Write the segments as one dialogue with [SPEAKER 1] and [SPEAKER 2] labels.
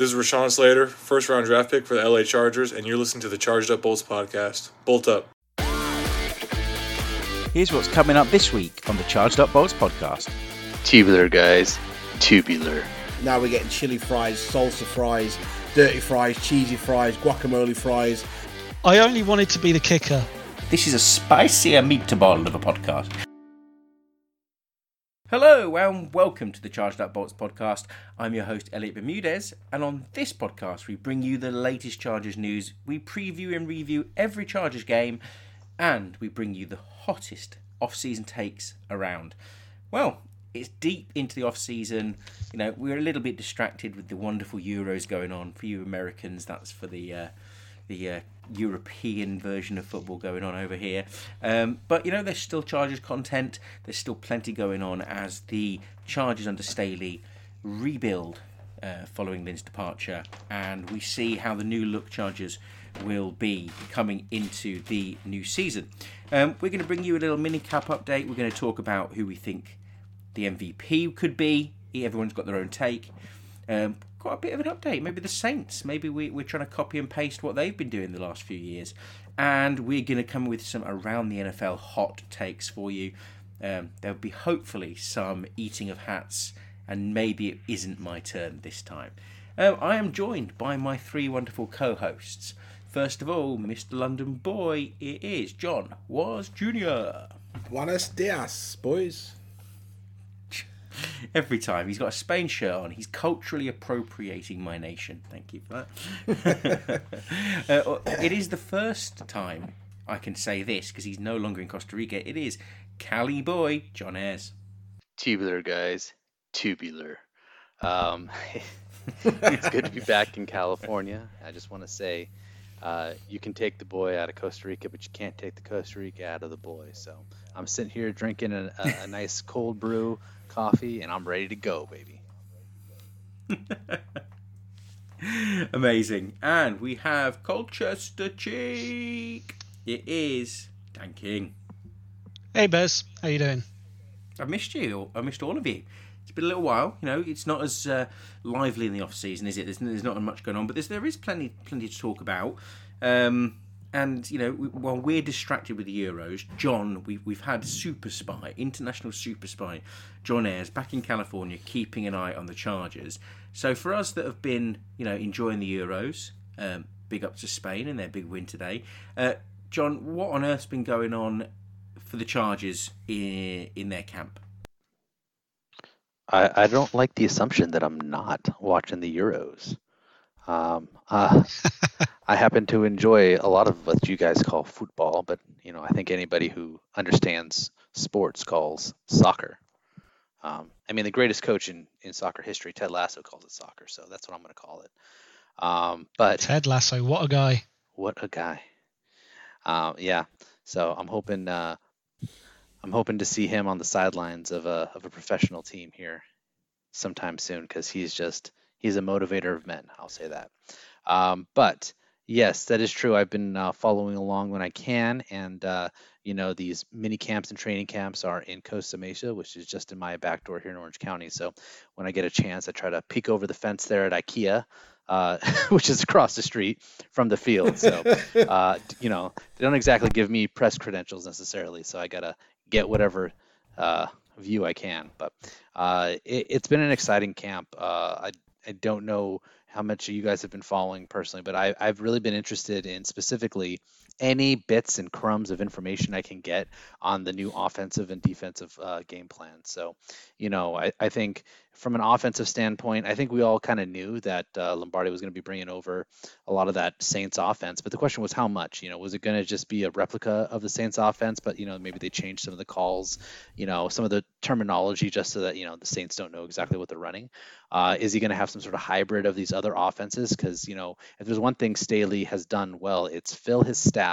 [SPEAKER 1] This is Rashawn Slater, first round draft pick for the LA Chargers, and you're listening to the Charged Up Bolts podcast. Bolt up.
[SPEAKER 2] Here's what's coming up this week on the Charged Up Bolts podcast.
[SPEAKER 3] Tubular, guys. Tubular.
[SPEAKER 4] Now we're getting chili fries, salsa fries, dirty fries, cheesy fries, guacamole fries.
[SPEAKER 5] I only wanted to be the kicker.
[SPEAKER 2] This is a spicier meatball of a podcast. Hello and welcome to the Charged Up Bolts podcast. I'm your host Elliott Bermudez, and on this podcast we bring you the latest Chargers news. We preview and review every Chargers game, and we bring you the hottest off-season takes around. Well, it's deep into the off-season. You know, we're a little bit distracted with the wonderful Euros going on. For you Americans, that's for the uh, the uh, European version of football going on over here. Um, but you know, there's still Chargers content. There's still plenty going on as the Chargers under Staley rebuild uh, following Lynn's departure, and we see how the new look Chargers will be coming into the new season. Um, we're going to bring you a little mini cap update. We're going to talk about who we think the MVP could be. Everyone's got their own take. Um, got a bit of an update. Maybe the Saints. Maybe we, we're trying to copy and paste what they've been doing the last few years. And we're going to come with some around the NFL hot takes for you. Um, there'll be hopefully some eating of hats, and maybe it isn't my turn this time. Um, I am joined by my three wonderful co hosts. First of all, Mr. London Boy, it is John Woz Jr.
[SPEAKER 4] Buenos dias, boys.
[SPEAKER 2] Every time he's got a Spain shirt on, he's culturally appropriating my nation. Thank you for that. uh, it is the first time I can say this because he's no longer in Costa Rica. It is Cali boy John Ayers.
[SPEAKER 3] Tubular, guys. Tubular. Um, it's good to be back in California. I just want to say uh, you can take the boy out of Costa Rica, but you can't take the Costa Rica out of the boy. So I'm sitting here drinking a, a, a nice cold brew coffee, and I'm ready to go, baby.
[SPEAKER 2] Amazing. And we have Colchester Cheek. It is Dan King.
[SPEAKER 5] Hey, Bez. How you doing?
[SPEAKER 2] I've missed you. I missed all of you. It's been a little while. You know, it's not as uh, lively in the off season, is it? There's, there's not much going on, but there's, there is plenty, plenty to talk about. Um, and you know, while we're distracted with the Euros, John, we, we've had super spy, international super spy, John Ayers back in California, keeping an eye on the Chargers. So for us that have been, you know, enjoying the Euros, um, big up to Spain and their big win today. Uh, John, what on earth's been going on for the Chargers in in their camp?
[SPEAKER 3] I, I don't like the assumption that I'm not watching the Euros. Um, uh, I happen to enjoy a lot of what you guys call football, but you know, I think anybody who understands sports calls soccer. Um, I mean, the greatest coach in, in soccer history, Ted Lasso, calls it soccer, so that's what I'm going to call it. Um, but
[SPEAKER 5] Ted Lasso, what a guy!
[SPEAKER 3] What a guy! Uh, yeah, so I'm hoping uh, I'm hoping to see him on the sidelines of a of a professional team here sometime soon because he's just he's a motivator of men. I'll say that. Um, but yes, that is true. I've been uh, following along when I can, and uh, you know these mini camps and training camps are in Costa Mesa, which is just in my back door here in Orange County. So when I get a chance, I try to peek over the fence there at IKEA. Uh, which is across the street from the field. So, uh, you know, they don't exactly give me press credentials necessarily. So I gotta get whatever uh, view I can. But uh, it, has been an exciting camp. Uh, I I don't know how much you guys have been following personally, but I, I've really been interested in specifically any bits and crumbs of information I can get on the new offensive and defensive uh, game plan. So, you know, I, I think from an offensive standpoint, I think we all kind of knew that uh, Lombardi was going to be bringing over a lot of that Saints offense. But the question was how much? You know, was it going to just be a replica of the Saints offense? But you know, maybe they changed some of the calls, you know, some of the terminology just so that you know the Saints don't know exactly what they're running. Uh, is he going to have some sort of hybrid of these other offenses? Because you know, if there's one thing Staley has done well, it's fill his staff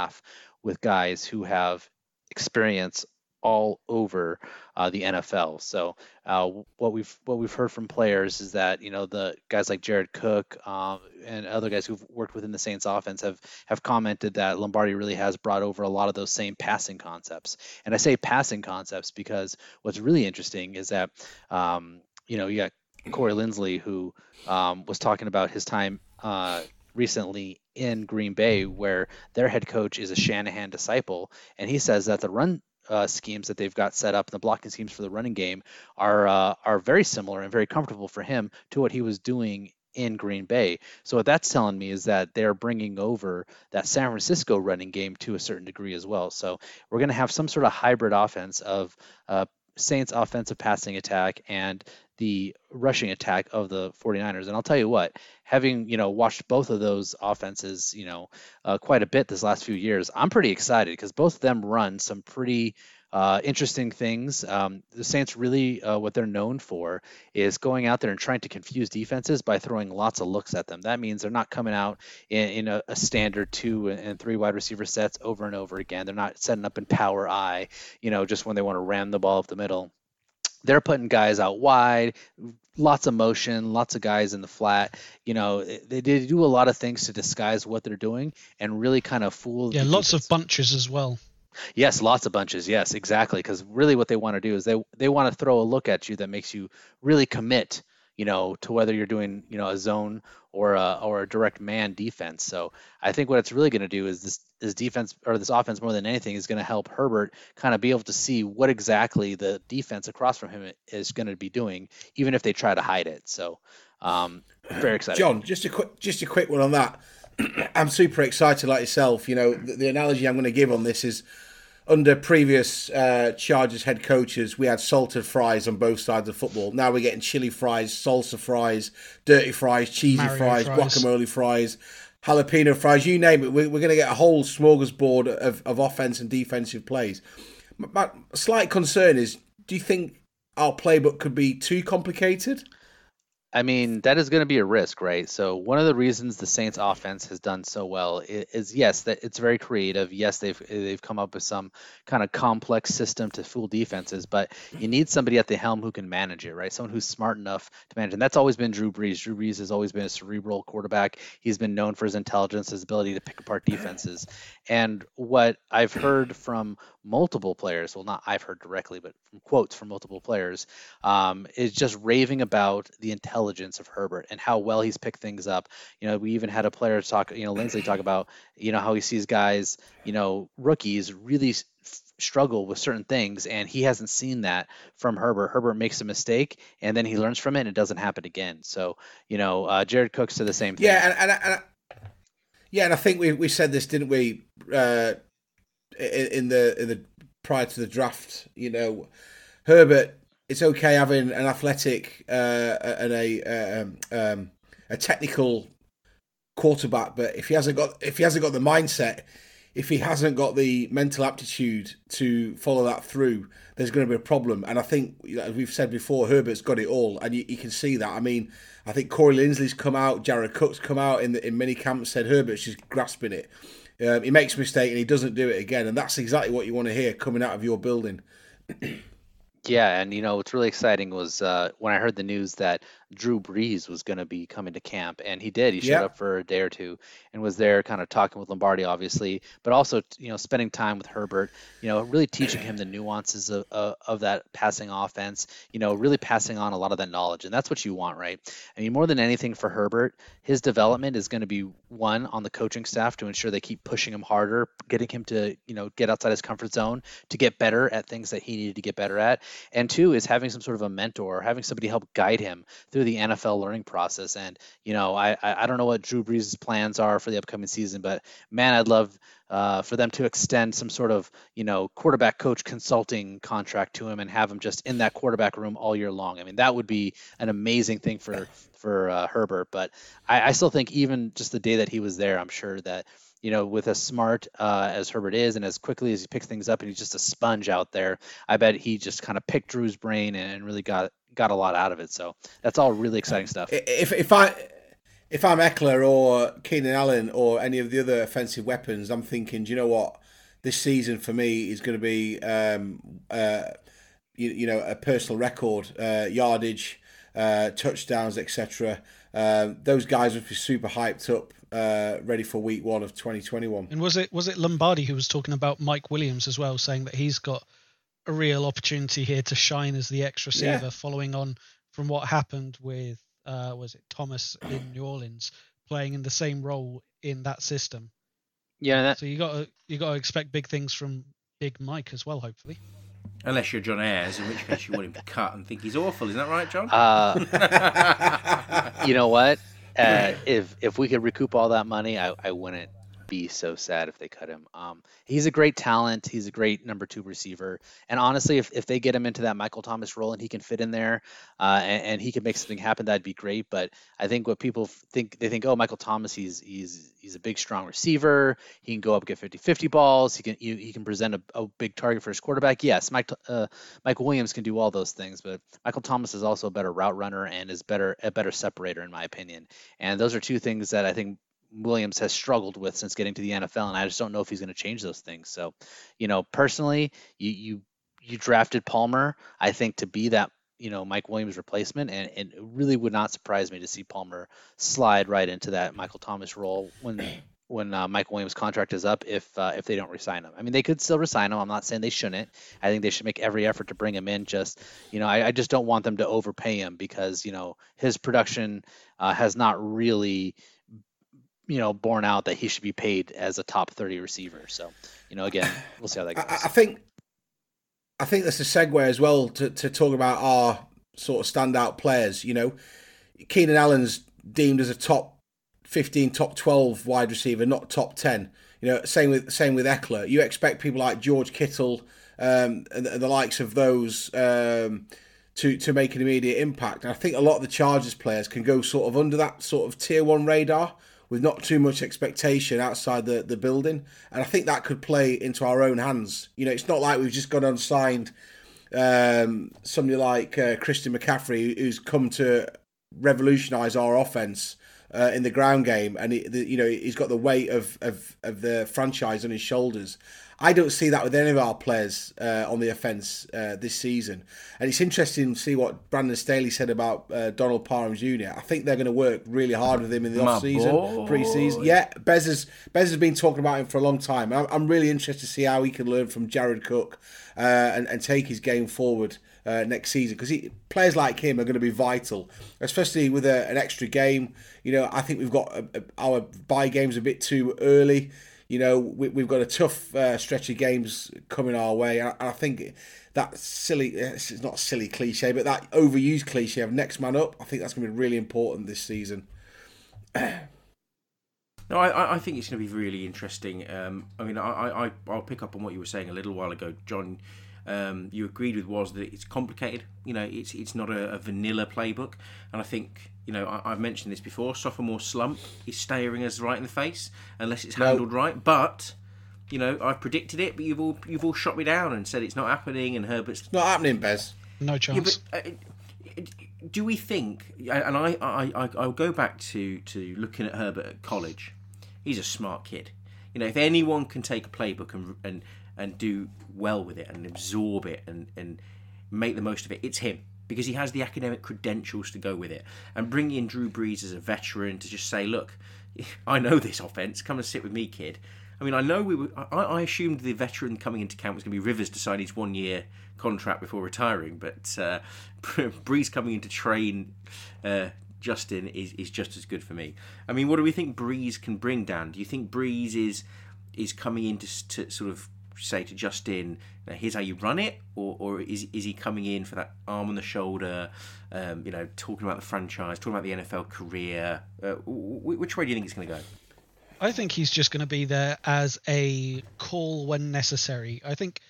[SPEAKER 3] with guys who have experience all over uh, the NFL. So uh, what we've what we've heard from players is that you know the guys like Jared Cook um, and other guys who've worked within the Saints offense have have commented that Lombardi really has brought over a lot of those same passing concepts. And I say passing concepts because what's really interesting is that um, you know you got Corey Linsley, who um, was talking about his time uh, recently in Green Bay, where their head coach is a Shanahan disciple, and he says that the run uh, schemes that they've got set up and the blocking schemes for the running game are uh, are very similar and very comfortable for him to what he was doing in Green Bay. So what that's telling me is that they're bringing over that San Francisco running game to a certain degree as well. So we're going to have some sort of hybrid offense of uh, Saints offensive passing attack and the rushing attack of the 49ers. And I'll tell you what, having, you know, watched both of those offenses, you know, uh, quite a bit this last few years, I'm pretty excited because both of them run some pretty uh, interesting things. Um, the Saints really, uh, what they're known for is going out there and trying to confuse defenses by throwing lots of looks at them. That means they're not coming out in, in a, a, standard two and three wide receiver sets over and over again. They're not setting up in power I, you know, just when they want to ram the ball up the middle. They're putting guys out wide, lots of motion, lots of guys in the flat. You know, they, they do a lot of things to disguise what they're doing and really kind of fool.
[SPEAKER 5] Yeah, lots defense. of bunches as well.
[SPEAKER 3] Yes, lots of bunches. Yes, exactly. Because really, what they want to do is they they want to throw a look at you that makes you really commit. You know, to whether you're doing you know a zone or a or a direct man defense. So I think what it's really going to do is this this defense or this offense more than anything is going to help Herbert kind of be able to see what exactly the defense across from him is going to be doing, even if they try to hide it. So um, very excited.
[SPEAKER 4] John, just a quick just a quick one on that. I'm super excited, like yourself. You know, the, the analogy I'm going to give on this is under previous uh, Chargers head coaches, we had salted fries on both sides of football. Now we're getting chili fries, salsa fries, dirty fries, cheesy fries, fries, guacamole fries, jalapeno fries, you name it. We're, we're going to get a whole smorgasbord of, of offense and defensive plays. My, my slight concern is do you think our playbook could be too complicated?
[SPEAKER 3] I mean, that is going to be a risk, right? So one of the reasons the Saints offense has done so well is, is, yes, that it's very creative. Yes, they've they've come up with some kind of complex system to fool defenses, but you need somebody at the helm who can manage it, right? Someone who's smart enough to manage. And that's always been Drew Brees. Drew Brees has always been a cerebral quarterback. He's been known for his intelligence, his ability to pick apart defenses. And what I've heard from multiple players, well, not I've heard directly, but from quotes from multiple players, um, is just raving about the intelligence of Herbert and how well he's picked things up. You know, we even had a player talk, you know, Linsley talk about, you know, how he sees guys, you know, rookies really struggle with certain things and he hasn't seen that from Herbert. Herbert makes a mistake and then he learns from it and it doesn't happen again. So, you know, uh, Jared Cook's to the same thing.
[SPEAKER 4] Yeah, and, and, and yeah, and I think we we said this, didn't we? Uh, in the in the prior to the draft. You know, Herbert. It's okay having an athletic uh, and a um, um, a technical quarterback, but if he hasn't got if he hasn't got the mindset, if he hasn't got the mental aptitude to follow that through, there's going to be a problem. And I think, as we've said before, Herbert's got it all, and you, you can see that. I mean, I think Corey Linsley's come out, Jared Cook's come out in the, in mini camps said Herbert's just grasping it. Um, he makes a mistake and he doesn't do it again, and that's exactly what you want to hear coming out of your building.
[SPEAKER 3] yeah, and you know what's really exciting was uh, when I heard the news that Drew Brees was going to be coming to camp, and he did. He showed up for a day or two and was there, kind of talking with Lombardi, obviously, but also you know spending time with Herbert. You know, really teaching him the nuances of, of, of that passing offense. You know, really passing on a lot of that knowledge, and that's what you want, right? I mean, more than anything for Herbert, his development is going to be one on the coaching staff to ensure they keep pushing him harder, getting him to you know get outside his comfort zone to get better at things that he needed to get better at, and two is having some sort of a mentor, having somebody help guide him through the NFL learning process. And you know, I I don't know what Drew Brees' plans are for the upcoming season, but man, I'd love uh, for them to extend some sort of you know quarterback coach consulting contract to him and have him just in that quarterback room all year long. I mean, that would be an amazing thing for for uh, Herbert. But I, I still think even just the day that he was there, I'm sure that you know, with as smart uh, as Herbert is and as quickly as he picks things up and he's just a sponge out there, I bet he just kind of picked Drew's brain and really got got a lot out of it. So that's all really exciting stuff.
[SPEAKER 4] If if I if I'm Ekeler or Keenan Allen or any of the other offensive weapons, I'm thinking, do you know what? This season for me is going to be, um, uh, you, you know, a personal record, uh, yardage, uh, touchdowns, etc. Uh, those guys would be super hyped up uh, ready for week one of 2021.
[SPEAKER 5] And was it was it Lombardi who was talking about Mike Williams as well, saying that he's got a real opportunity here to shine as the X receiver, yeah. following on from what happened with uh, was it Thomas in New Orleans playing in the same role in that system.
[SPEAKER 3] Yeah, that,
[SPEAKER 5] So you got you got to expect big things from Big Mike as well, hopefully.
[SPEAKER 2] Unless you're John Ayers, in which case you want him cut and think he's awful. Isn't that right, John?
[SPEAKER 3] uh, you know what? Uh, if if we could recoup all that money, I, I wouldn't be so sad if they cut him. Um, he's a great talent. He's a great number two receiver. And honestly, if, if they get him into that Michael Thomas role and he can fit in there uh, and, and he can make something happen, that'd be great. But I think what people think, they think, oh, Michael Thomas, he's he's he's a big, strong receiver. He can go up get 50-50 balls. He can he, he can present a, a big target for his quarterback. Yes, Mike uh, Mike Williams can do all those things, but Michael Thomas is also a better route runner and is better a better separator in my opinion. And those are two things that I think Williams has struggled with since getting to the NFL, and I just don't know if he's going to change those things. So, you know, personally, you you you drafted Palmer, I think, to be that you know Mike Williams replacement, and, and it really would not surprise me to see Palmer slide right into that Michael Thomas role when when uh, Mike Williams' contract is up if uh, if they don't resign him. I mean, they could still resign him. I'm not saying they shouldn't. I think they should make every effort to bring him in. Just you know, I, I just don't want them to overpay him because you know his production uh, has not really you know borne out that he should be paid as a top 30 receiver. So you know, again, we'll see how that goes.
[SPEAKER 4] I, I think I think that's a segue as well to, to talk about our sort of standout players. You know, Keenan Allen's deemed as a top fifteen, top twelve wide receiver, not top ten. You know, same with same with Ekeler. You expect people like George Kittle um, and, the, and the likes of those um, to to make an immediate impact. And I think a lot of the Chargers players can go sort of under that sort of tier one radar with not too much expectation outside the, the building. And I think that could play into our own hands. You know, it's not like we've just gone and signed um, somebody like uh, Christian McCaffrey who's come to revolutionise our offense uh, in the ground game, and he, the, you know he's got the weight of, of of the franchise on his shoulders. I don't see that with any of our players uh, on the offense uh, this season, and it's interesting to see what Brandon Staley said about uh, Donald Parham Jr. I think they're going to work really hard with him in the
[SPEAKER 2] My
[SPEAKER 4] off season,
[SPEAKER 2] boy.
[SPEAKER 4] pre-season. Yeah, Bez has Bez has been talking about him for a long time. I'm, I'm really interested to see how he can learn from Jared Cook uh, and and take his game forward uh, next season because players like him are going to be vital, especially with a, an extra game. You know, I think we've got a, a, our bye games a bit too early. You know, we, we've got a tough uh, stretch of games coming our way, and I, I think that silly, it's not a silly cliche, but that overused cliche of next man up, I think that's going to be really important this season.
[SPEAKER 2] No, I, I think it's going to be really interesting. Um, I mean, I, I, I'll pick up on what you were saying a little while ago, John. Um, you agreed with was that it's complicated. You know, it's it's not a, a vanilla playbook, and I think you know I, I've mentioned this before. Sophomore slump is staring us right in the face unless it's
[SPEAKER 4] No.
[SPEAKER 2] handled right. But you know, I've predicted it, but you've all you've all shot me down and said it's not happening, and Herbert's
[SPEAKER 4] It's not happening, Bez.
[SPEAKER 5] No
[SPEAKER 2] yeah,
[SPEAKER 5] chance.
[SPEAKER 2] but uh, do we think? And I, I, I, I'll go back to to looking at Herbert at college. He's a smart kid. You know, if anyone can take a playbook and and and do well with it and absorb it and and make the most of it, it's him because he has the academic credentials to go with it. And bringing in Drew Brees as a veteran to just say, look, I know this offense. Come and sit with me, kid. I mean, I know we were. I, I assumed the veteran coming into camp was going to be Rivers to sign his one year contract before retiring, but uh, Brees coming in to train uh, Justin is, is just as good for me. I mean, what do we think Brees can bring, Dan? Do you think Brees is is coming in to, to sort of say to Justin, "Now, here's how you run it, or, or is, is he coming in for that arm on the shoulder, um, you know, talking about the franchise, talking about the NFL career? Uh, which way do you think he's going to go?
[SPEAKER 5] I think he's just going to be there as a call when necessary. I think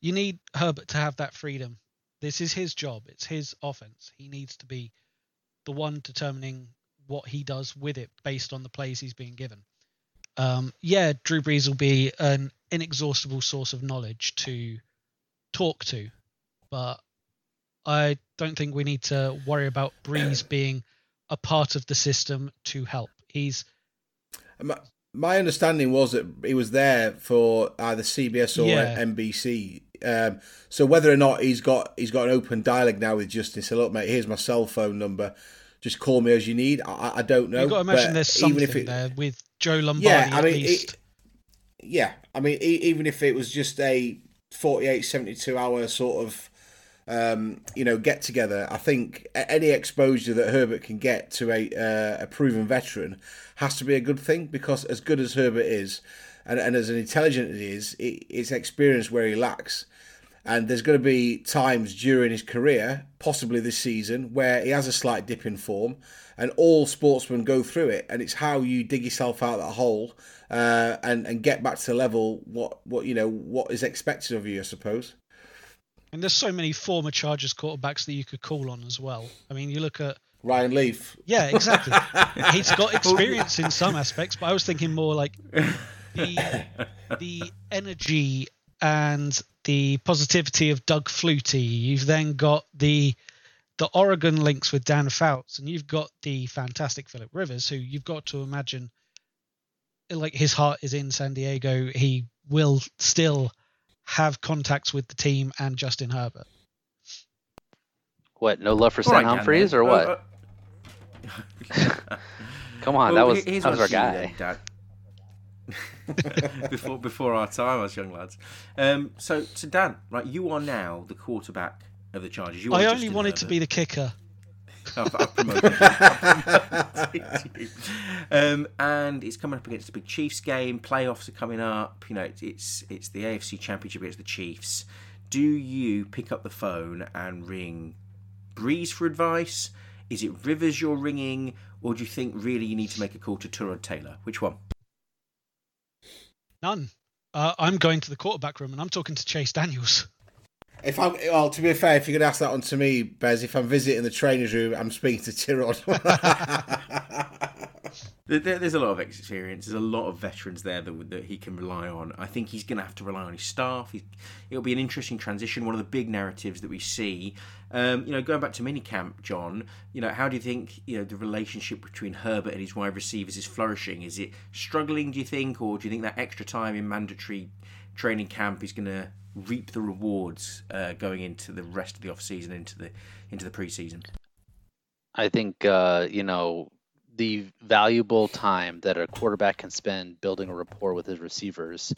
[SPEAKER 5] you need Herbert to have that freedom. This is his job. It's his offense. He needs to be the one determining what he does with it based on the plays he's being given. Um, yeah, Drew Brees will be an inexhaustible source of knowledge to talk to, but I don't think we need to worry about Brees being a part of the system to help. He's
[SPEAKER 4] My, my understanding was that he was there for either CBS or
[SPEAKER 5] Yeah.
[SPEAKER 4] NBC. Um, so whether or not he's got he's got an open dialogue now with Justin, say, look, mate, here's my cell phone number. Just call me as you need. I, I- don't know.
[SPEAKER 5] You've got to imagine there's something
[SPEAKER 4] if it,
[SPEAKER 5] there with Joe Lombardi
[SPEAKER 4] Yeah, I
[SPEAKER 5] at
[SPEAKER 4] mean,
[SPEAKER 5] least.
[SPEAKER 4] it, yeah, I mean, e- even if it was just a 48, 72 hour sort of um, you know, get together. I think any exposure that Herbert can get to a uh, a proven veteran has to be a good thing because as good as Herbert is, and, and as an intelligent as he is, it, it's experience where he lacks. And there's going to be times during his career, possibly this season, where he has a slight dip in form, and all sportsmen go through it. And it's how you dig yourself out of that hole uh, and and get back to the level what what you know what is expected of you, I suppose.
[SPEAKER 5] And there's so many former Chargers quarterbacks that you could call on as well. I mean, you look at
[SPEAKER 4] Ryan Leaf.
[SPEAKER 5] Yeah, exactly. He's got experience in some aspects, but I was thinking more like the the energy and the positivity of Doug Flutie. You've then got the the Oregon links with Dan Fouts, and you've got the fantastic Philip Rivers, who you've got to imagine like his heart is in San Diego. He will still have contacts with the team and Justin Herbert.
[SPEAKER 3] What? No love for Sam right, Humphries or what? Uh, uh... Come on, well, that was that was our guy.
[SPEAKER 2] before before our time as young lads. Um, so, so Dan, right, you are now the quarterback of the Chargers. You
[SPEAKER 5] I only wanted to be the kicker.
[SPEAKER 2] I've, I've promoted you. I've promoted. Um, and it's coming up against the big Chiefs game. Playoffs are coming up. You know, it's it's, it's the AFC Championship against the Chiefs. Do you pick up the phone and ring Brees for advice? Is it Rivers you're ringing, or do you think really you need to make a call to Tyrod Taylor? Which one?
[SPEAKER 5] None. Uh, I'm going to the quarterback room and I'm talking to Chase Daniels.
[SPEAKER 4] If I'm well, to be fair, if you could ask that on to me, Bez, if I'm visiting the trainer's room, I'm speaking to Tyrod.
[SPEAKER 2] There's a lot of experience. There's a lot of veterans there that, that he can rely on. I think he's going to have to rely on his staff. He's, it'll be an interesting transition. One of the big narratives that we see, um, you know, going back to minicamp, John. You know, how do you think you know the relationship between Herbert and his wide receivers is flourishing? Is it struggling? Do you think, or do you think that extra time in mandatory training camp is going to reap the rewards uh, going into the rest of the off season, into the into the preseason?
[SPEAKER 3] I think uh, you know the valuable time that a quarterback can spend building a rapport with his receivers.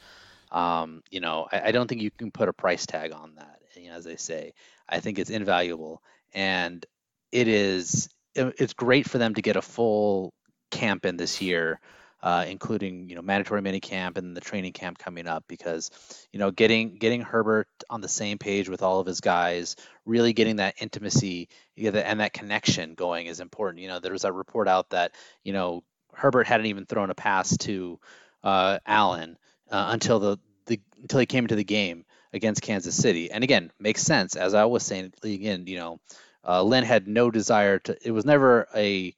[SPEAKER 3] Um, you know, I, I, don't think you can put a price tag on that. You know, as they say, I think it's invaluable, and it is. It's great for them to get a full camp in this year uh, including you know mandatory mini camp and the training camp coming up because you know getting getting Herbert on the same page with all of his guys, really getting that intimacy and that connection going is important. You know there was a report out that you know Herbert hadn't even thrown a pass to uh, Allen uh, until the, the until he came into the game against Kansas City, and again makes sense as I was saying again you know. Uh, Lynn had no desire to. It was never a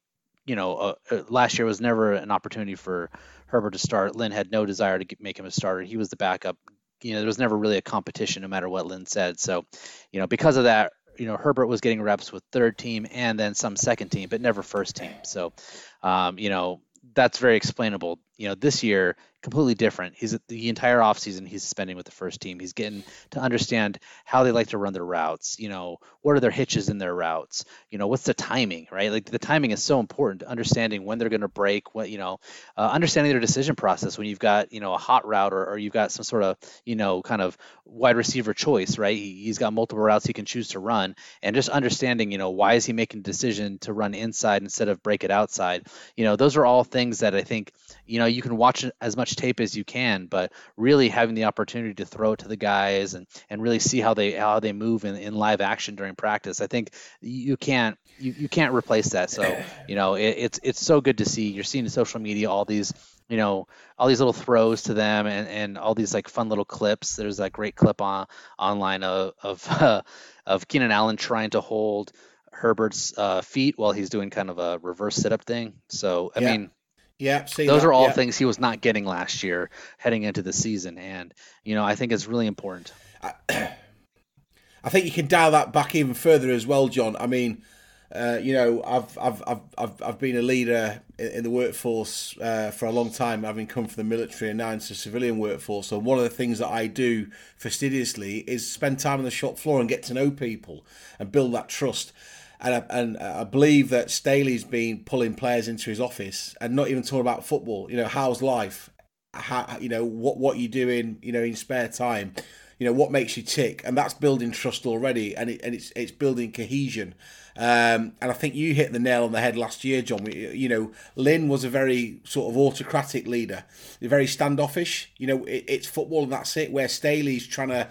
[SPEAKER 3] you know, uh, uh, last year was never an opportunity for Herbert to start. Lynn had no desire to make him a starter. He was the backup. You know, there was never really a competition, no matter what Lynn said. So, you know, because of that, you know, Herbert was getting reps with third team and then some second team, but never first team. So, um, you know, that's very explainable. You know, this year completely different. He's the entire offseason he's spending with the first team. He's getting to understand how they like to run their routes. You know, what are their hitches in their routes? You know, what's the timing, right? Like the timing is so important. Understanding when they're going to break. What you know, uh, understanding their decision process when you've got you know a hot route or, or you've got some sort of you know kind of wide receiver choice, right? He, has got multiple routes he can choose to run, and just understanding you know why is he making a decision to run inside instead of break it outside. You know, those are all things that I think you know you can watch as much tape as you can, but really having the opportunity to throw it to the guys and and really see how they how they move in, in live action during practice. I think you can't you, you can't replace that. So you know it, it's it's so good to see. You're seeing in social media all these you know all these little throws to them and, and all these like fun little clips there's that great clip on online of of, uh, of keenan allen trying to hold herbert's uh, feet while he's doing kind of a reverse sit-up thing so i yeah. mean
[SPEAKER 4] yeah,
[SPEAKER 3] those that. are all yeah. things he was not getting last year heading into the season, and you know I think it's really important.
[SPEAKER 4] I, I think you can dial that back even further as well, John. I mean, uh, you know, I've I've I've I've, I've been a leader in, in the workforce uh, for a long time, having come from the military and now into the civilian workforce. So one of the things that I do fastidiously is spend time on the shop floor and get to know people and build that trust and I, and I believe that Staley's been pulling players into his office and not even talking about football. You know, how's life? How you know what what you doing? You know, in spare time. You know what makes you tick, and that's building trust already, and it, and it's it's building cohesion. Um, and I think you hit the nail on the head last year, John. You know, Lynn was a very sort of autocratic leader, very standoffish. You know, it, it's football and that's it. Where Staley's trying to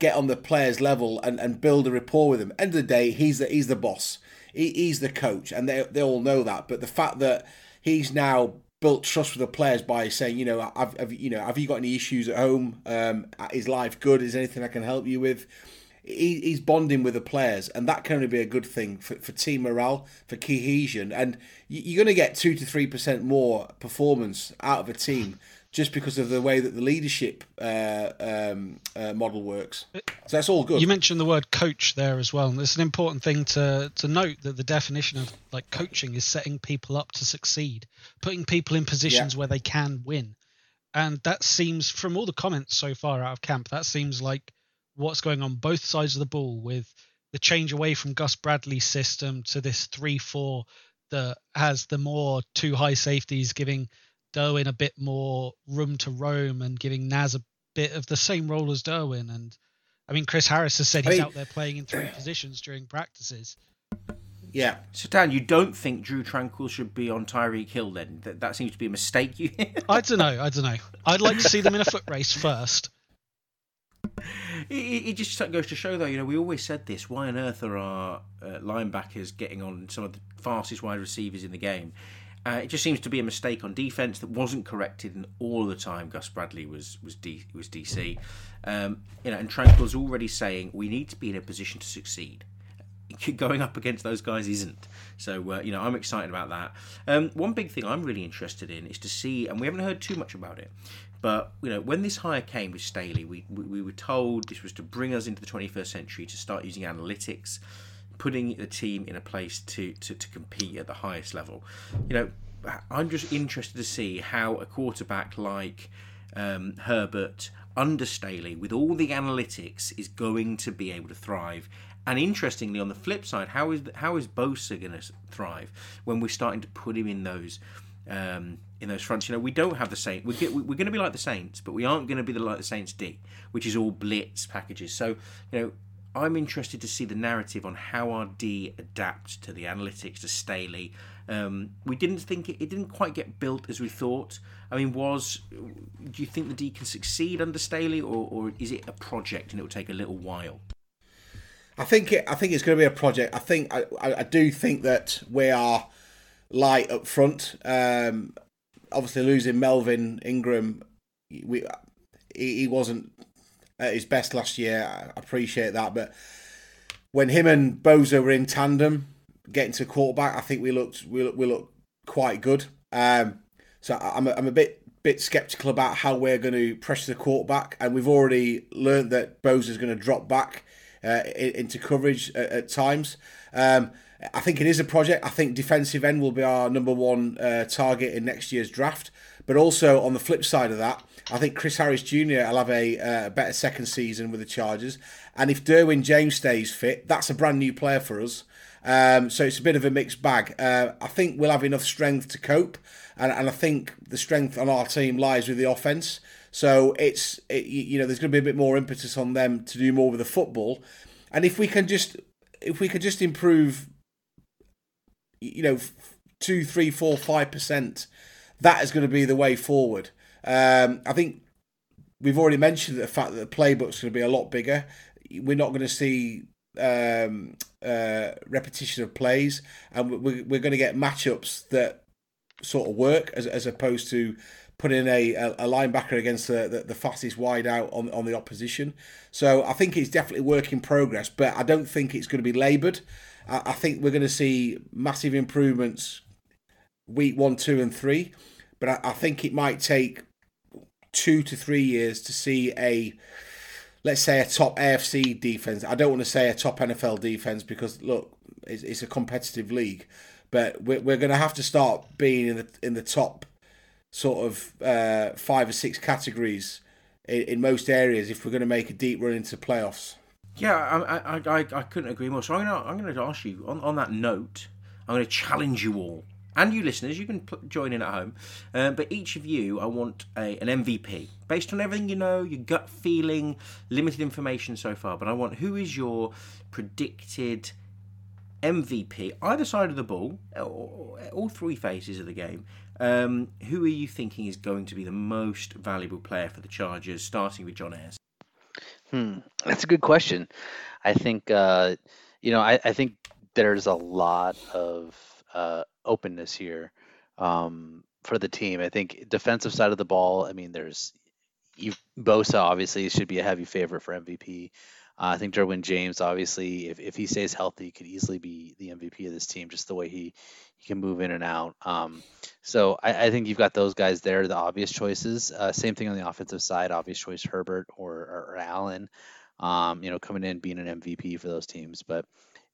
[SPEAKER 4] get on the players' level and, and build a rapport with them. End of the day, he's the he's the boss. He, he's the coach, and they they all know that. But the fact that he's now built trust with the players by saying, you know, have, have you know, have you got any issues at home? Um, is life good? Is anything I can help you with? He, he's bonding with the players, and that can only be a good thing for, for team morale, for cohesion, and you're going to get two to three percent more performance out of a team just because of the way that the leadership uh, um, uh, model works. So that's all good.
[SPEAKER 5] You mentioned the word coach there as well, and it's an important thing to to note that the definition of like coaching is setting people up to succeed, putting people in positions yeah. where they can win, and that seems from all the comments so far out of camp, that seems like what's going on both sides of the ball with the change away from Gus Bradley's system to this three-four that has the more two high safeties giving Derwin a bit more room to roam and giving Naz a bit of the same role as Derwin. And I mean, Chris Harris has said he's I mean, out there playing in three positions during practices.
[SPEAKER 4] Yeah.
[SPEAKER 2] So Dan, you don't think Drew Tranquill should be on Tyreek Hill then? That, that seems to be a mistake. You.
[SPEAKER 5] I don't know. I don't know. I'd like to see them in a foot race first.
[SPEAKER 2] It, it, just goes to show, though, you know, we always said this. Why on earth are our uh, linebackers getting on some of the fastest wide receivers in the game? Uh, it just seems to be a mistake on defense that wasn't corrected, and all the time Gus Bradley was was D, was DC. Um, you know, and Tranquill's already saying we need to be in a position to succeed. Going up against those guys isn't. So uh, you know, I'm excited about that. Um, one big thing I'm really interested in is to see, and we haven't heard too much about it, but you know, when this hire came with Staley, we, we, we were told this was to bring us into the 21st century to start using analytics putting the team in a place to, to, to compete at the highest level. You know, I'm just interested to see how a quarterback like um, Herbert under Staley, with all the analytics, is going to be able to thrive. And interestingly, on the flip side, how is how is Bosa going to thrive when we're starting to put him in those um, in those fronts? You know, we don't have the same. We're, we're going to be like the Saints, but we aren't going to be the, like the Saints D, which is all blitz packages. So you know, I'm interested to see the narrative on how our D adapt to the analytics to Staley. Um, we didn't think it, it didn't quite get built as we thought. I mean, was do you think the D can succeed under Staley, or, or is it a project and it will take a little while?
[SPEAKER 4] I think it. I think it's going to be a project. I think I, I do think that we are light up front. Um, obviously, losing Melvin Ingram, we he, he wasn't at his best last year. I appreciate that, but when him and Bosa were in tandem, getting to quarterback, I think we looked we look, we looked quite good. Um, so I'm a, I'm a bit bit skeptical about how we're going to pressure the quarterback, and we've already learned that Bosa's going to drop back uh, into coverage at, at times. Um, I think it is a project. I think defensive end will be our number one uh, target in next year's draft. But also on the flip side of that, I think Chris Harris Jr. will have a uh, better second season with the Chargers. And if Derwin James stays fit, that's a brand new player for us. Um, so it's a bit of a mixed bag. Uh, I think we'll have enough strength to cope, and, and I think the strength on our team lies with the offense. So it's it, you know there's going to be a bit more impetus on them to do more with the football, and if we can just if we can just improve, you know, two, three, four, five percent, that is going to be the way forward. Um, I think we've already mentioned the fact that the playbook's going to be a lot bigger. We're not going to see um, uh, repetition of plays, and we're, we're going to get matchups that sort of work as, as opposed to putting a, a, linebacker against the, the, the, fastest wide out on, on the opposition. So I think it's definitely work in progress, but I don't think it's going to be laboured. I, think we're going to see massive improvements week one, two, and three, but I think it might take two to three years to see a let's say a top AFC defense. I don't want to say a top NFL defense because look, it's, it's a competitive league, but we're, we're going to have to start being in the in the top sort of uh, five or six categories in, in, most areas if we're going to make a deep run into playoffs.
[SPEAKER 2] Yeah, I I, I, I couldn't agree more. So I'm going to I'm to ask you on, on that note. I'm going to challenge you all and you listeners, you can pl- join in at home. Uh, but each of you, I want a, an MVP based on everything you know, your gut feeling, limited information so far. But I want who is your predicted MVP, either side of the ball, all, three phases of the game. Um, who are you thinking is going to be the most valuable player for the Chargers, starting with John Ayers?
[SPEAKER 3] Hmm, that's a good question. I think uh, you know, I, I think there's a lot of uh, openness here um, for the team. I think defensive side of the ball. I mean, there's you, Bosa obviously should be a heavy favorite for MVP. Uh, I think Derwin James, obviously, if, if he stays healthy, could easily be the MVP of this team, just the way he, he can move in and out. Um, so I, I think you've got those guys there, the obvious choices. Uh, same thing on the offensive side, obvious choice Herbert or, or, or Allen, um, you know, coming in being an MVP for those teams. But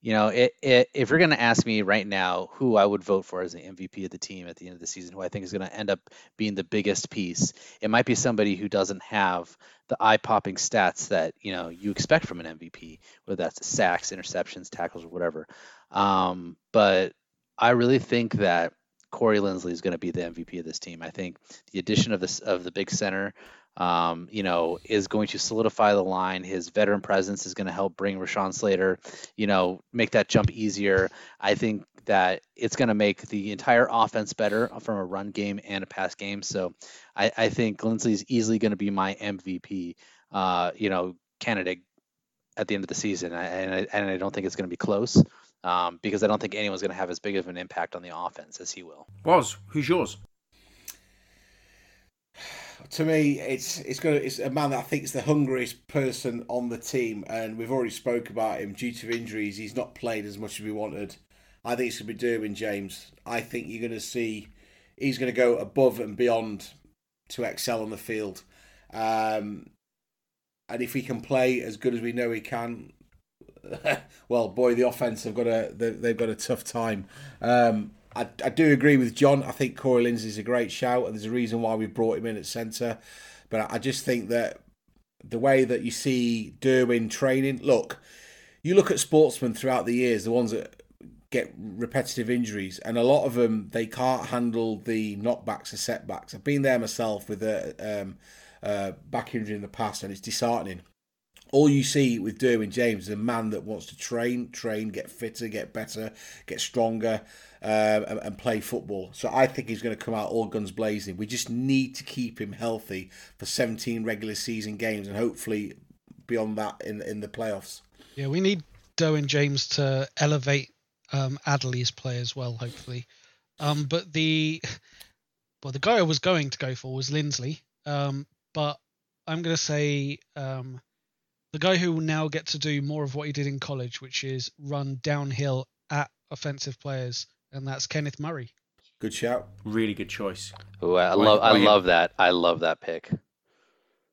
[SPEAKER 3] you know, it, it, if you're going to ask me right now who I would vote for as the MVP of the team at the end of the season, who I think is going to end up being the biggest piece, it might be somebody who doesn't have the eye-popping stats that you know you expect from an MVP, whether that's sacks, interceptions, tackles, or whatever. Um, but I really think that Corey Linsley is going to be the MVP of this team. I think the addition of this of the big center um, you know, is going to solidify the line. His veteran presence is going to help bring Rashawn Slater, you know, make that jump easier. I think that it's going to make the entire offense better from a run game and a pass game. So I, I think is easily going to be my MVP, uh, you know, candidate at the end of the season. And, I, and I don't think it's going to be close. Um, because I don't think anyone's going to have as big of an impact on the offense as he will.
[SPEAKER 2] Was who's yours?
[SPEAKER 4] To me, it's it's going it's a man that I think is the hungriest person on the team, and we've already spoke about him due to injuries. He's not played as much as we wanted. I think it's going to be Derwin James. I think you're going to see he's going to go above and beyond to excel on the field. Um, and if he can play as good as we know he can, well, boy, the offense have got a they've got a tough time. Um, I, I do agree with John. I think Corey Linsley is a great shout, and there's a reason why we brought him in at centre. But I just think that the way that you see Derwin training, look, you look at sportsmen throughout the years, the ones that get repetitive injuries, and a lot of them they can't handle the knockbacks or setbacks. I've been there myself with a um, uh, back injury in the past, and it's disheartening all you see with Derwin James is a man that wants to train, train, get fitter, get better, get stronger, uh, and, and, play football. So I think he's going to come out all guns blazing. We just need to keep him healthy for 17 regular season games and hopefully beyond that in in the playoffs.
[SPEAKER 5] Yeah, we need Derwin James to elevate um, Adderley's play as well, hopefully. Um, but the well, the guy I was going to go for was Linsley, um, but I'm going to say um, the guy who will now get to do more of what he did in college, which is run downhill at offensive players, and that's Kenneth Murray.
[SPEAKER 4] Good shout.
[SPEAKER 2] Really good choice.
[SPEAKER 3] Oh, I love I love that. I love that pick.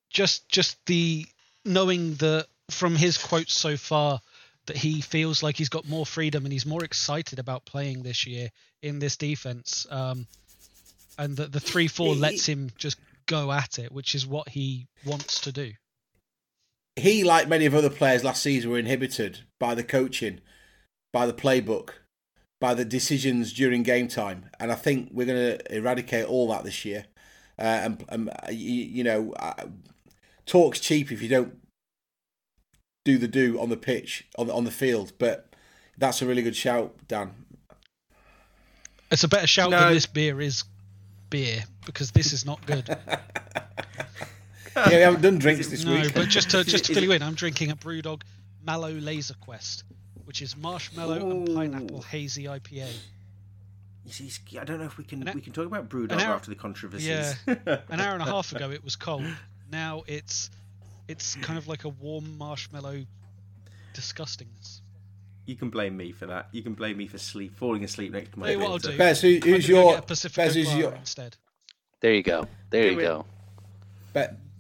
[SPEAKER 5] Just just the knowing that from his quotes so far that he feels like he's got more freedom and he's more excited about playing this year in this defense. Um, and that the three four lets him just go at it, which is what he wants to do
[SPEAKER 4] he, like many of other players last season, were inhibited by the coaching, by the playbook, by the decisions during game time, and I think we're going to eradicate all that this year. Uh, and, and you, you, know, uh, talk's cheap if you don't do the do on the pitch on the, on the field. But that's a really good shout, Dan.
[SPEAKER 5] It's a better shout no. than this beer is beer because this is not good.
[SPEAKER 4] yeah, we haven't done drinks this
[SPEAKER 5] no,
[SPEAKER 4] week.
[SPEAKER 5] No, but just to just to fill you in, I'm drinking a BrewDog Mallow Laser Quest, which is marshmallow Ooh. and pineapple hazy IPA.
[SPEAKER 2] You see, I don't know if we can we can talk about BrewDog hour, after the controversies.
[SPEAKER 5] Yeah, an hour and a half ago it was cold. Now it's it's kind of like a warm marshmallow disgustingness.
[SPEAKER 2] You can blame me for that. You can blame me for sleep, falling asleep next to my.
[SPEAKER 5] Hey, what I'll do.
[SPEAKER 4] Bez, who, who's your? Bez, who's your?
[SPEAKER 5] Instead.
[SPEAKER 3] There you go. There you go.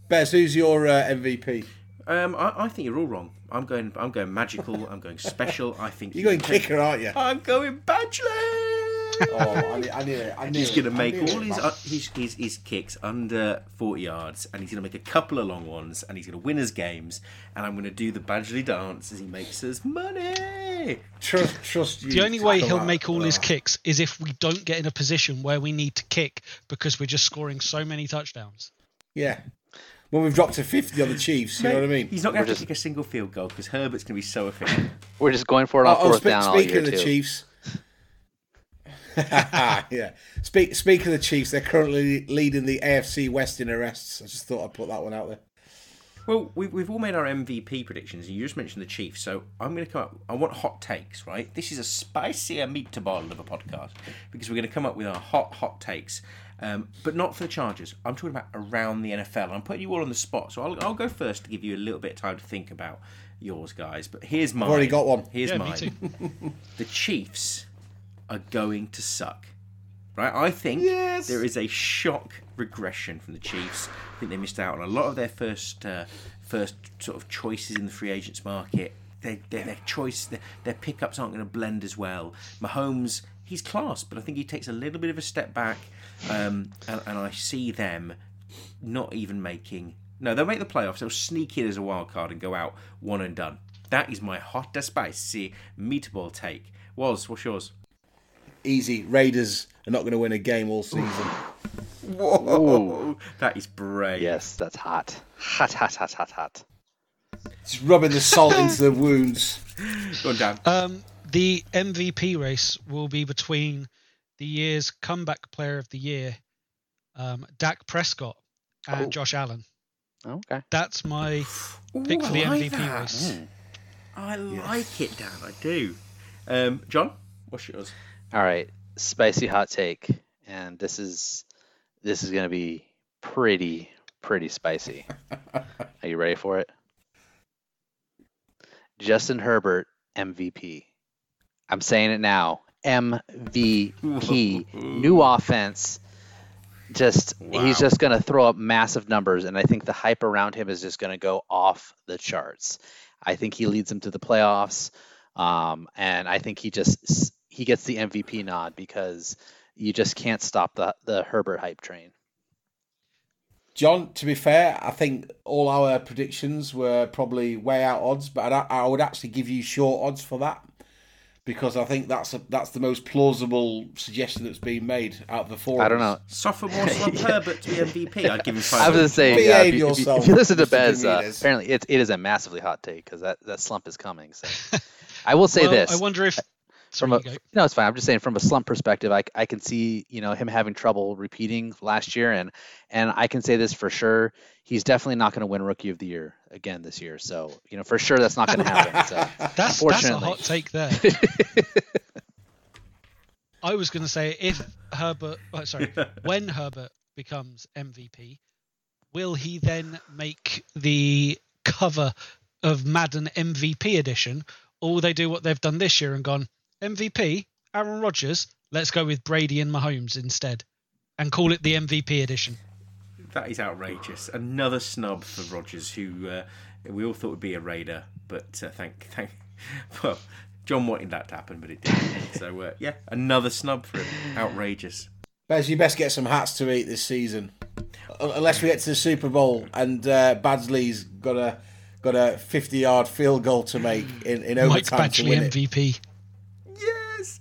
[SPEAKER 4] Bez, who's your uh, MVP?
[SPEAKER 2] Um, I, I, think you're all wrong. I'm going. I'm going magical. I'm going special. I think
[SPEAKER 4] you're going kicker, aren't you?
[SPEAKER 2] I'm going Badgley.
[SPEAKER 4] oh, I knew, I knew it. I knew
[SPEAKER 2] He's going to make all
[SPEAKER 4] it,
[SPEAKER 2] his, uh, his, his his kicks under 40 yards, and he's going to make a couple of long ones, and he's going to win his games, and I'm going to do the Badgley dance as he makes us money.
[SPEAKER 4] Trust, trust you.
[SPEAKER 5] The only way he'll
[SPEAKER 4] on.
[SPEAKER 5] make all his kicks is if we don't get in a position where we need to kick because we're just scoring so many touchdowns.
[SPEAKER 4] Yeah. When we've dropped to 50 on the Chiefs, you know what I mean?
[SPEAKER 2] He's not going to
[SPEAKER 3] We're
[SPEAKER 2] have to kick a single field goal because Herbert's going to be so efficient.
[SPEAKER 3] We're just going for it on
[SPEAKER 4] Oh, oh,
[SPEAKER 3] fourth
[SPEAKER 4] spe-
[SPEAKER 3] down all
[SPEAKER 4] speaking
[SPEAKER 3] year
[SPEAKER 4] of the
[SPEAKER 3] too.
[SPEAKER 4] Chiefs. yeah. Speak, speaking of the Chiefs, they're currently leading the AFC West in arrests. I just thought I'd put that one out there.
[SPEAKER 2] Well, we, we've all made our MVP predictions, and you just mentioned the Chiefs, so I'm going to come up. I want hot takes, right? This is a spicier meatball of a podcast because we're going to come up with our hot, hot takes, um, but not for the Chargers. I'm talking about around the NFL. I'm putting you all on the spot, so I'll, I'll go first to give you a little bit of time to think about yours, guys. But here's mine.
[SPEAKER 4] I've already got one.
[SPEAKER 2] Here's
[SPEAKER 5] yeah, me
[SPEAKER 2] mine.
[SPEAKER 5] too.
[SPEAKER 2] The Chiefs are going to suck. Right? I think
[SPEAKER 4] Yes.
[SPEAKER 2] there is a shock regression from the Chiefs. I think they missed out on a lot of their first uh, first sort of choices in the free agents market. Their, their, their choice, their, their pickups aren't going to blend as well. Mahomes, he's class, but I think he takes a little bit of a step back. Um, and, and I see them not even making. No, they'll make the playoffs. They'll sneak in as a wild card and go out one and done. That is my hot, spicy meatball take. Was what's yours?
[SPEAKER 4] Easy. Raiders are not going to win a game all season.
[SPEAKER 2] Whoa, that is brave.
[SPEAKER 3] Yes, that's hot. Hot, hot, hot, hot, hot.
[SPEAKER 4] Just rubbing the salt into the wounds.
[SPEAKER 2] Go on, Dan.
[SPEAKER 5] Um, the MVP race will be between the year's comeback player of the year, um, Dak Prescott, and
[SPEAKER 3] Oh.
[SPEAKER 5] Josh Allen.
[SPEAKER 3] Okay.
[SPEAKER 5] That's my pick
[SPEAKER 2] Ooh,
[SPEAKER 5] for the
[SPEAKER 2] like
[SPEAKER 5] MVP
[SPEAKER 2] that.
[SPEAKER 5] race.
[SPEAKER 2] I like it, Dan. I do. Um, John, what's yours?
[SPEAKER 3] All right. Spicy hot take, and this is this is gonna be pretty pretty spicy. Are you ready for it? Justin Herbert MVP. I'm saying it now. MVP. New offense. Just
[SPEAKER 2] Wow.
[SPEAKER 3] he's just gonna throw up massive numbers, and I think the hype around him is just gonna go off the charts. I think he leads them to the playoffs, um, and I think he just he gets the MVP nod because you just can't stop the the Herbert hype train.
[SPEAKER 4] John, to be fair, I think all our predictions were probably way out odds, but I, I would actually give you short odds for that because I think that's a, that's the most plausible suggestion that's been made out of the four.
[SPEAKER 3] I don't
[SPEAKER 4] us.
[SPEAKER 3] know.
[SPEAKER 2] Sophomore slump Herbert to be MVP. I'd give him five.
[SPEAKER 3] I was just saying,
[SPEAKER 4] Behave
[SPEAKER 3] yeah, if, you, if, you, if you listen to
[SPEAKER 4] Mr.
[SPEAKER 3] Bez, uh, apparently it, it is a massively hot take because that, that slump is coming. So I will say
[SPEAKER 5] well,
[SPEAKER 3] this
[SPEAKER 5] I wonder if. Sorry,
[SPEAKER 3] from a
[SPEAKER 5] you go.
[SPEAKER 3] no, it's fine. I'm just saying from a slump perspective, I, I can see you know him having trouble repeating last year, and and I can say this for sure, he's definitely not going to win Rookie of the Year again this year. So you know for sure that's not going to happen. So
[SPEAKER 5] That's that's a hot take there. I was going to say if Herbert, oh, sorry, when Herbert becomes MVP, will he then make the cover of Madden MVP edition, or will they do what they've done this year and gone MVP Aaron Rodgers? Let's go with Brady and Mahomes instead, and call it the MVP edition.
[SPEAKER 2] That is outrageous. Another snub for Rodgers, who uh, we all thought would be a Raider, but uh, thank thank. Well, John wanted that to happen, but it didn't. so uh, yeah, another snub for him. Outrageous.
[SPEAKER 4] Bez, you best get some hats to eat this season, unless we get to the Super Bowl and uh, Badgley's got a got a fifty yard field goal to make in, in
[SPEAKER 5] Mike
[SPEAKER 4] overtime to win it.
[SPEAKER 5] MVP.
[SPEAKER 2] Yes,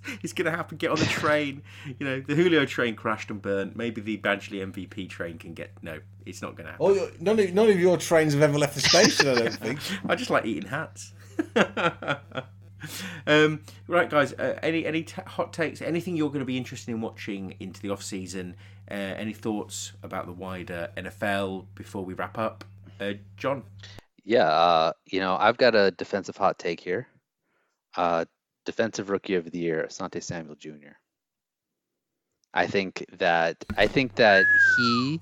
[SPEAKER 2] it's going to happen. Get on the train. You know, the Julio train crashed and burnt. Maybe the Badgley MVP train can get. No, it's not going to happen.
[SPEAKER 4] Oh, none of none of your trains have ever left the station. I don't think.
[SPEAKER 2] I just like eating hats. um, right, guys. Uh, any any t- hot takes? Anything you're going to be interested in watching into the off season? Uh, any thoughts about the wider NFL before we wrap up? Uh, John.
[SPEAKER 3] Yeah, uh, you know, I've got a defensive hot take here. Defensive rookie of the year, Asante Samuel Jr. I think that I think that he,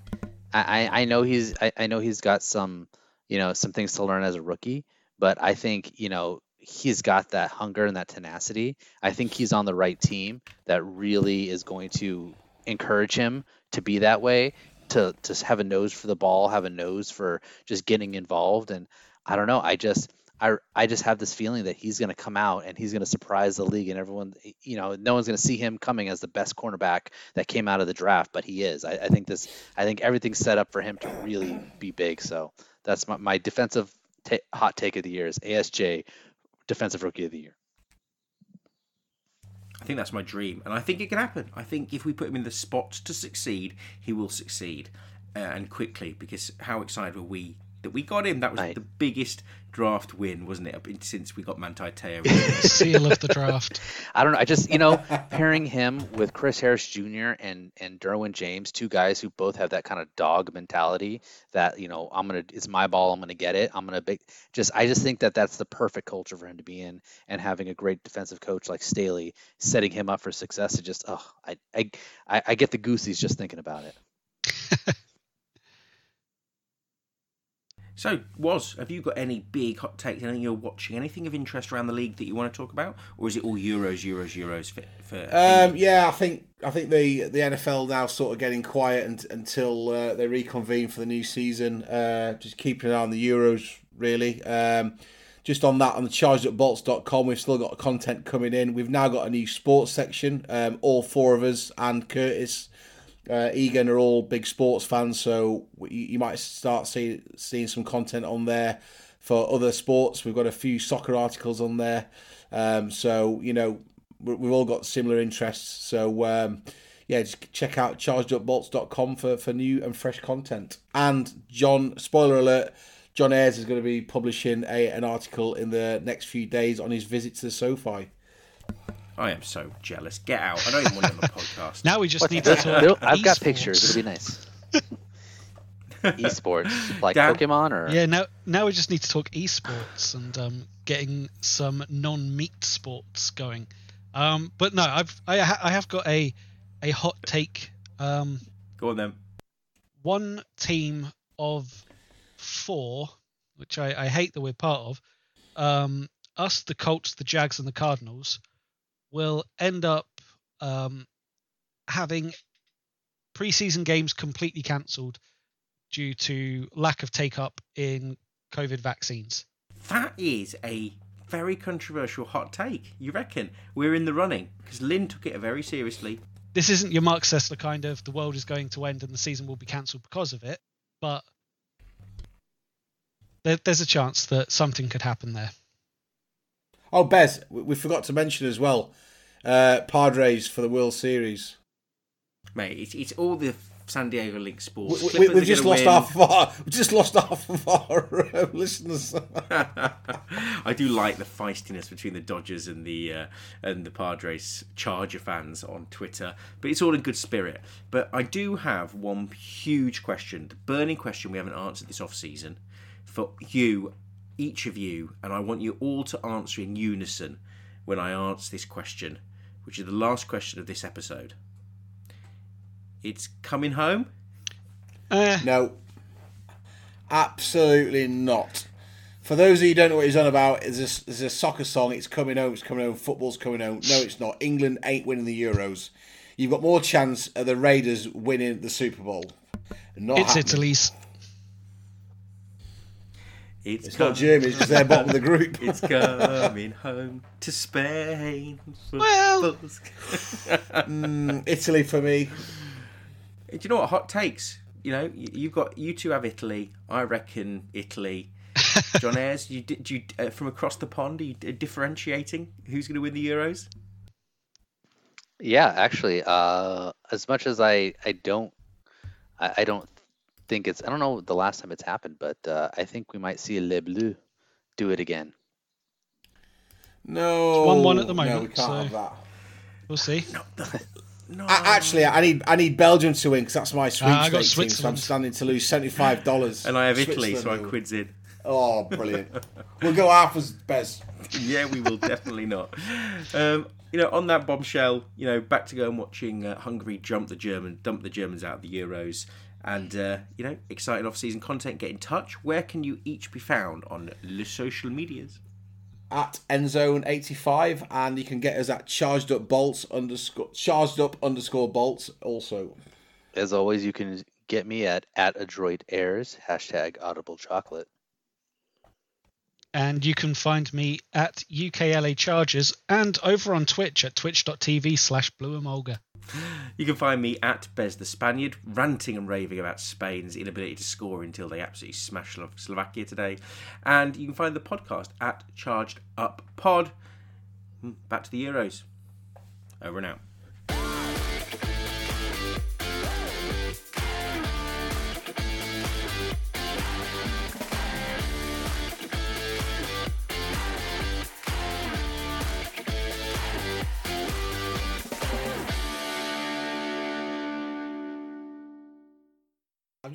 [SPEAKER 3] I I know he's I, I know he's got some you know some things to learn as a rookie, but I think you know he's got that hunger and that tenacity. I think he's on the right team that really is going to encourage him to be that way to to have a nose for the ball, have a nose for just getting involved. And I don't know, I just I I just have this feeling that he's going to come out and he's going to surprise the league and everyone. You know, no one's going to see him coming as the best cornerback that came out of the draft, but he is. I, I think this. I think everything's set up for him to really be big. So that's my, my defensive ta hot take of the year is ASJ, defensive rookie of the year.
[SPEAKER 2] I think that's my dream, and I think it can happen. I think if we put him in the spot to succeed, he will succeed, uh, and quickly. Because how excited were we that we got him? That was
[SPEAKER 3] Right.
[SPEAKER 2] the biggest draft win, wasn't it? Since we got Manti Te'o.
[SPEAKER 5] Seal of the draft.
[SPEAKER 3] I don't know. I just you know pairing him with Chris Harris Jr. and and Derwin James, two guys who both have that kind of dog mentality. That you know I'm gonna it's my ball. I'm gonna get it. I'm gonna big. Just I just think that that's the perfect culture for him to be in, and having a great defensive coach like Staley setting him up for success. It just oh I I I, I get the goosies just thinking about it.
[SPEAKER 2] So, was have you got any big hot takes? Anything you're watching? Anything of interest around the league that you want to talk about, or is it all Euros, Euros, Euros for? for
[SPEAKER 4] Um, yeah, I think I think the the NFL now sort of getting quiet and, until uh, they reconvene for the new season. Uh, just keeping an eye on the Euros, really. Um, just on that, on the chargedupbolts.com, we've still got content coming in. We've now got a new sports section. Um, all four of us and Curtis uh, Egan are all big sports fans, so you, might start see, seeing some content on there for other sports. We've got a few soccer articles on there, um, so you know we- we've all got similar interests. So um, yeah, just check out chargedupbolts.com for for new and fresh content. And John, spoiler alert. John Ayers is going to be publishing a, an article in the next few days on his visit to the SoFi.
[SPEAKER 2] I am so jealous. Get out! I don't even want it on the podcast.
[SPEAKER 5] Now we just
[SPEAKER 3] What-
[SPEAKER 5] need to talk.
[SPEAKER 3] It'll- I've got pictures. It'll be nice. Esports like
[SPEAKER 2] Dan-
[SPEAKER 3] Pokemon or
[SPEAKER 5] Yeah, now now we just need to talk esports and um, getting some non-meat sports going. Um, but no, I've I, ha- I have got a a hot take. Um,
[SPEAKER 2] Go on then.
[SPEAKER 5] one team of four, which I, I hate that we're part of, um, us, the Colts, the Jags, and the Cardinals, will end up um, having preseason games completely cancelled due to lack of take up in COVID vaccines.
[SPEAKER 2] That is a very controversial hot take. You reckon we're in the running because Lynn took it very seriously.
[SPEAKER 5] This isn't your Marc Sessler kind of the world is going to end and the season will be cancelled because of it, but there, there's a chance that something could happen there.
[SPEAKER 4] Oh, Bez, we we forgot to mention as well, uh, Padres for the World Series.
[SPEAKER 2] Mate, it's, it's all the San Diego Link sports.
[SPEAKER 4] we,
[SPEAKER 2] Clippers
[SPEAKER 4] we've just lost
[SPEAKER 2] win.
[SPEAKER 4] half of our, we just lost half of our uh, listeners.
[SPEAKER 2] I do like the feistiness between the Dodgers and the uh, and the Padres Charger fans on Twitter, but it's all in good spirit. But I do have one huge question, the burning question we haven't answered this off season for you, each of you, and I want you all to answer in unison when I answer this question, which is the last question of this episode. It's coming home.
[SPEAKER 5] Eh,
[SPEAKER 4] no, absolutely not. For those of you who don't know what he's on about, there's a, there's a soccer song. It's coming home. It's coming home. Football's coming home. No, it's not. England ain't winning the Euros. You've got more chance of the Raiders winning the Super Bowl. Not
[SPEAKER 5] it's
[SPEAKER 4] happening.
[SPEAKER 5] Italy's.
[SPEAKER 2] It's,
[SPEAKER 4] It's not Germany because they're bottom of the group.
[SPEAKER 2] It's coming home to Spain.
[SPEAKER 5] Well-
[SPEAKER 4] Mm, Italy for me.
[SPEAKER 2] Do you know what? Hot takes. You know, you- you've got you two have Italy. I reckon Italy. John Ayers, you did you uh, from across the pond? Are you differentiating who's going to win the Euros?
[SPEAKER 3] Yeah, actually, uh, as much as I I don't I, I don't think it's I don't know the last time it's happened, but uh, I think we might see Le Bleu do it again.
[SPEAKER 4] No,
[SPEAKER 5] It's 1-1 at the
[SPEAKER 4] No, we can't
[SPEAKER 5] so-
[SPEAKER 4] have that.
[SPEAKER 5] We'll see.
[SPEAKER 2] No,
[SPEAKER 4] A- Actually, I need I need Belgium to win because that's my
[SPEAKER 5] Ah, I got
[SPEAKER 4] sweepstakes team. So I'm standing to lose seventy five dollars.
[SPEAKER 2] and I have Italy, so I'm quids in.
[SPEAKER 4] Oh, brilliant! we'll go half as Bez.
[SPEAKER 2] yeah, we will definitely not. Um, you know, on that bombshell, you know, back to go and watching uh, Hungary jump the German, dump the Germans out of the Euros, and uh, you know, exciting off-season content. Get in touch. Where can you each be found on the social medias?
[SPEAKER 4] at endzone 85 and you can get us at charged up bolts underscore charged up underscore bolts also
[SPEAKER 3] As always, you can get me at at adroit airs hashtag audible chocolate.
[SPEAKER 5] And you can find me at UKLA Chargers and over on Twitch at twitch.tv slash blueamolga.
[SPEAKER 2] You can find me at Bez the Spaniard, ranting and raving about Spain's inability to score until they absolutely smash Slo- Slovakia today. And you can find the podcast at Charged Up Pod. Hmm, Back to the Euros. Over and out.